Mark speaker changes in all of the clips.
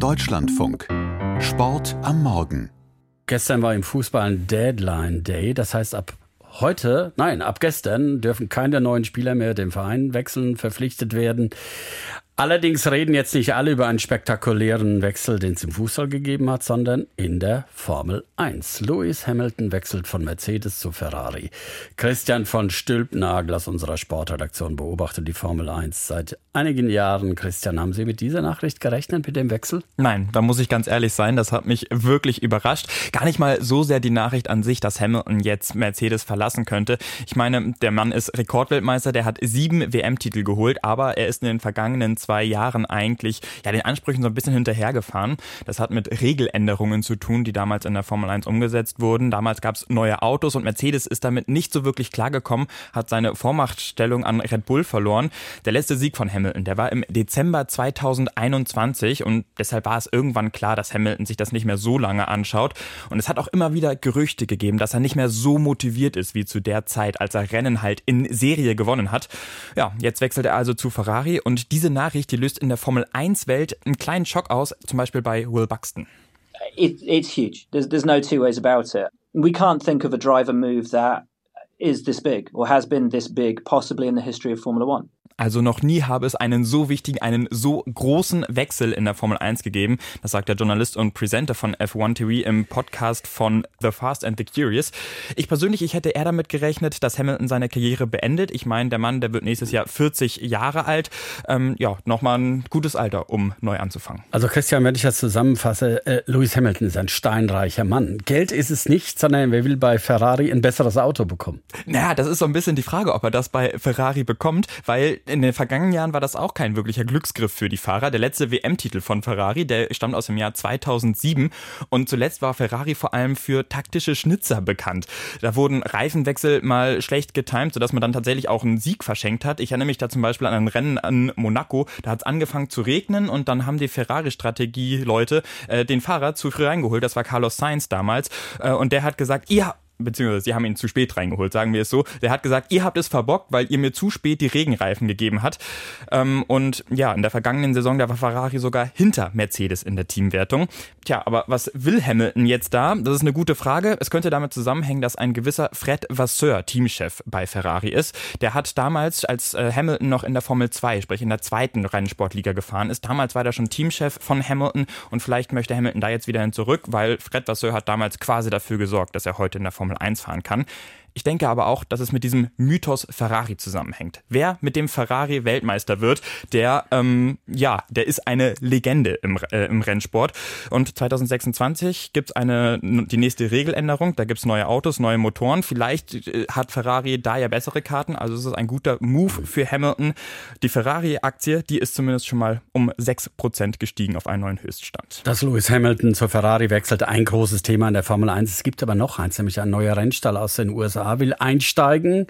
Speaker 1: Deutschlandfunk. Sport am Morgen.
Speaker 2: Gestern war im Fußball ein Deadline Day. Das heißt, ab heute, nein, ab gestern dürfen keine neuen Spieler mehr dem Verein wechseln, verpflichtet werden. Allerdings reden jetzt nicht alle über einen spektakulären Wechsel, den es im Fußball gegeben hat, sondern in der Formel 1. Lewis Hamilton wechselt von Mercedes zu Ferrari. Christian von Stülpnagel aus unserer Sportredaktion beobachtet die Formel 1 seit einigen Jahren. Christian, haben Sie mit dieser Nachricht gerechnet, mit dem Wechsel?
Speaker 3: Nein, da muss ich ganz ehrlich sein, das hat mich wirklich überrascht. Gar nicht mal so sehr die Nachricht an sich, dass Hamilton jetzt Mercedes verlassen könnte. Ich meine, der Mann ist Rekordweltmeister, der hat sieben WM-Titel geholt, aber er ist in den vergangenen zwei zwei Jahren eigentlich ja den Ansprüchen so ein bisschen hinterhergefahren. Das hat mit Regeländerungen zu tun, die damals in der Formel 1 umgesetzt wurden. Damals gab es neue Autos und Mercedes ist damit nicht so wirklich klargekommen, hat seine Vormachtstellung an Red Bull verloren. Der letzte Sieg von Hamilton, der war im Dezember 2021 und deshalb war es irgendwann klar, dass Hamilton sich das nicht mehr so lange anschaut. Und es hat auch immer wieder Gerüchte gegeben, dass er nicht mehr so motiviert ist wie zu der Zeit, als er Rennen halt in Serie gewonnen hat. Ja, jetzt wechselt er also zu Ferrari und diese Nachricht die löst in der Formel 1 Welt einen kleinen Schock aus, zum Beispiel bei Will Buxton.
Speaker 4: It, it's huge. There's, there's no two ways about it. We can't think of a driver move that is this big or has been this big, possibly in the history of Formula One.
Speaker 3: Also noch nie habe es einen so wichtigen, einen so großen Wechsel in der Formel 1 gegeben. Das sagt der Journalist und Presenter von F1 TV im Podcast von The Fast and the Curious. Ich persönlich, ich hätte eher damit gerechnet, dass Hamilton seine Karriere beendet. Ich meine, der Mann, der wird nächstes Jahr 40 Jahre alt. Ähm, ja, nochmal ein gutes Alter, um neu anzufangen.
Speaker 2: Also Christian, wenn ich das zusammenfasse, äh, Lewis Hamilton ist ein steinreicher Mann. Geld ist es nicht, sondern wer will bei Ferrari ein besseres Auto bekommen?
Speaker 3: Naja, das ist so ein bisschen die Frage, ob er das bei Ferrari bekommt, weil in den vergangenen Jahren war das auch kein wirklicher Glücksgriff für die Fahrer. Der letzte WM-Titel von Ferrari, der stammt aus dem Jahr 2007 und zuletzt war Ferrari vor allem für taktische Schnitzer bekannt. Da wurden Reifenwechsel mal schlecht getimt, sodass man dann tatsächlich auch einen Sieg verschenkt hat. Ich erinnere mich da zum Beispiel an ein Rennen an Monaco, da hat es angefangen zu regnen und dann haben die Ferrari-Strategie-Leute äh, den Fahrer zu früh reingeholt. Das war Carlos Sainz damals äh, und der hat gesagt, ihr beziehungsweise sie haben ihn zu spät reingeholt, sagen wir es so. Der hat gesagt, ihr habt es verbockt, weil ihr mir zu spät die Regenreifen gegeben habt. Ähm, und ja, in der vergangenen Saison, da war Ferrari sogar hinter Mercedes in der Teamwertung. Tja, aber was will Hamilton jetzt da? Das ist eine gute Frage. Es könnte damit zusammenhängen, dass ein gewisser Fred Vasseur Teamchef bei Ferrari ist. Der hat damals, als äh, Hamilton noch in der Formel 2, sprich in der zweiten Rennsportliga gefahren ist, damals war er schon Teamchef von Hamilton und vielleicht möchte Hamilton da jetzt wieder hin zurück, weil Fred Vasseur hat damals quasi dafür gesorgt, dass er heute in der Formel Formel 1 fahren kann. Ich denke aber auch, dass es mit diesem Mythos Ferrari zusammenhängt. Wer mit dem Ferrari Weltmeister wird, der, ähm, ja, der ist eine Legende im, äh, im Rennsport. Und 2026 gibt es die nächste Regeländerung. Da gibt es neue Autos, neue Motoren. Vielleicht äh, hat Ferrari da ja bessere Karten. Also es ist ein guter Move für Hamilton. Die Ferrari-Aktie, die ist zumindest schon mal um 6% gestiegen auf einen neuen Höchststand.
Speaker 2: Dass Lewis Hamilton zur Ferrari wechselt, ein großes Thema in der Formel 1. Es gibt aber noch eins, nämlich ein neuer Rennstall aus den USA. Will einsteigen.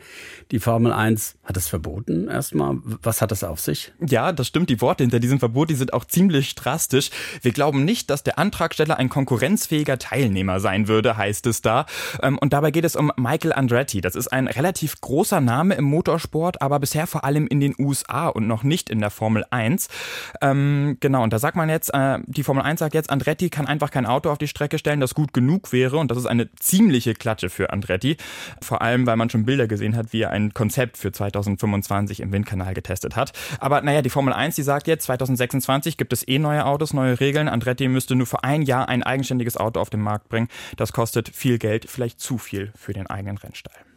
Speaker 2: Die Formel 1 hat es verboten erstmal. Was hat das auf sich?
Speaker 3: Ja, das stimmt. Die Worte hinter diesem Verbot, die sind auch ziemlich drastisch. Wir glauben nicht, dass der Antragsteller ein konkurrenzfähiger Teilnehmer sein würde, heißt es da. Ähm, und dabei geht es um Michael Andretti. Das ist ein relativ großer Name im Motorsport, aber bisher vor allem in den USA und noch nicht in der Formel 1. Ähm, genau, und da sagt man jetzt, äh, die Formel 1 sagt jetzt, Andretti kann einfach kein Auto auf die Strecke stellen, das gut genug wäre. Und das ist eine ziemliche Klatsche für Andretti. Vor allem, weil man schon Bilder gesehen hat, wie er ein Konzept für 2025 im Windkanal getestet hat. Aber naja, die Formel 1, die sagt jetzt, 2026 gibt es eh neue Autos, neue Regeln. Andretti müsste nur für ein Jahr ein eigenständiges Auto auf den Markt bringen. Das kostet viel Geld, vielleicht zu viel für den eigenen Rennstall.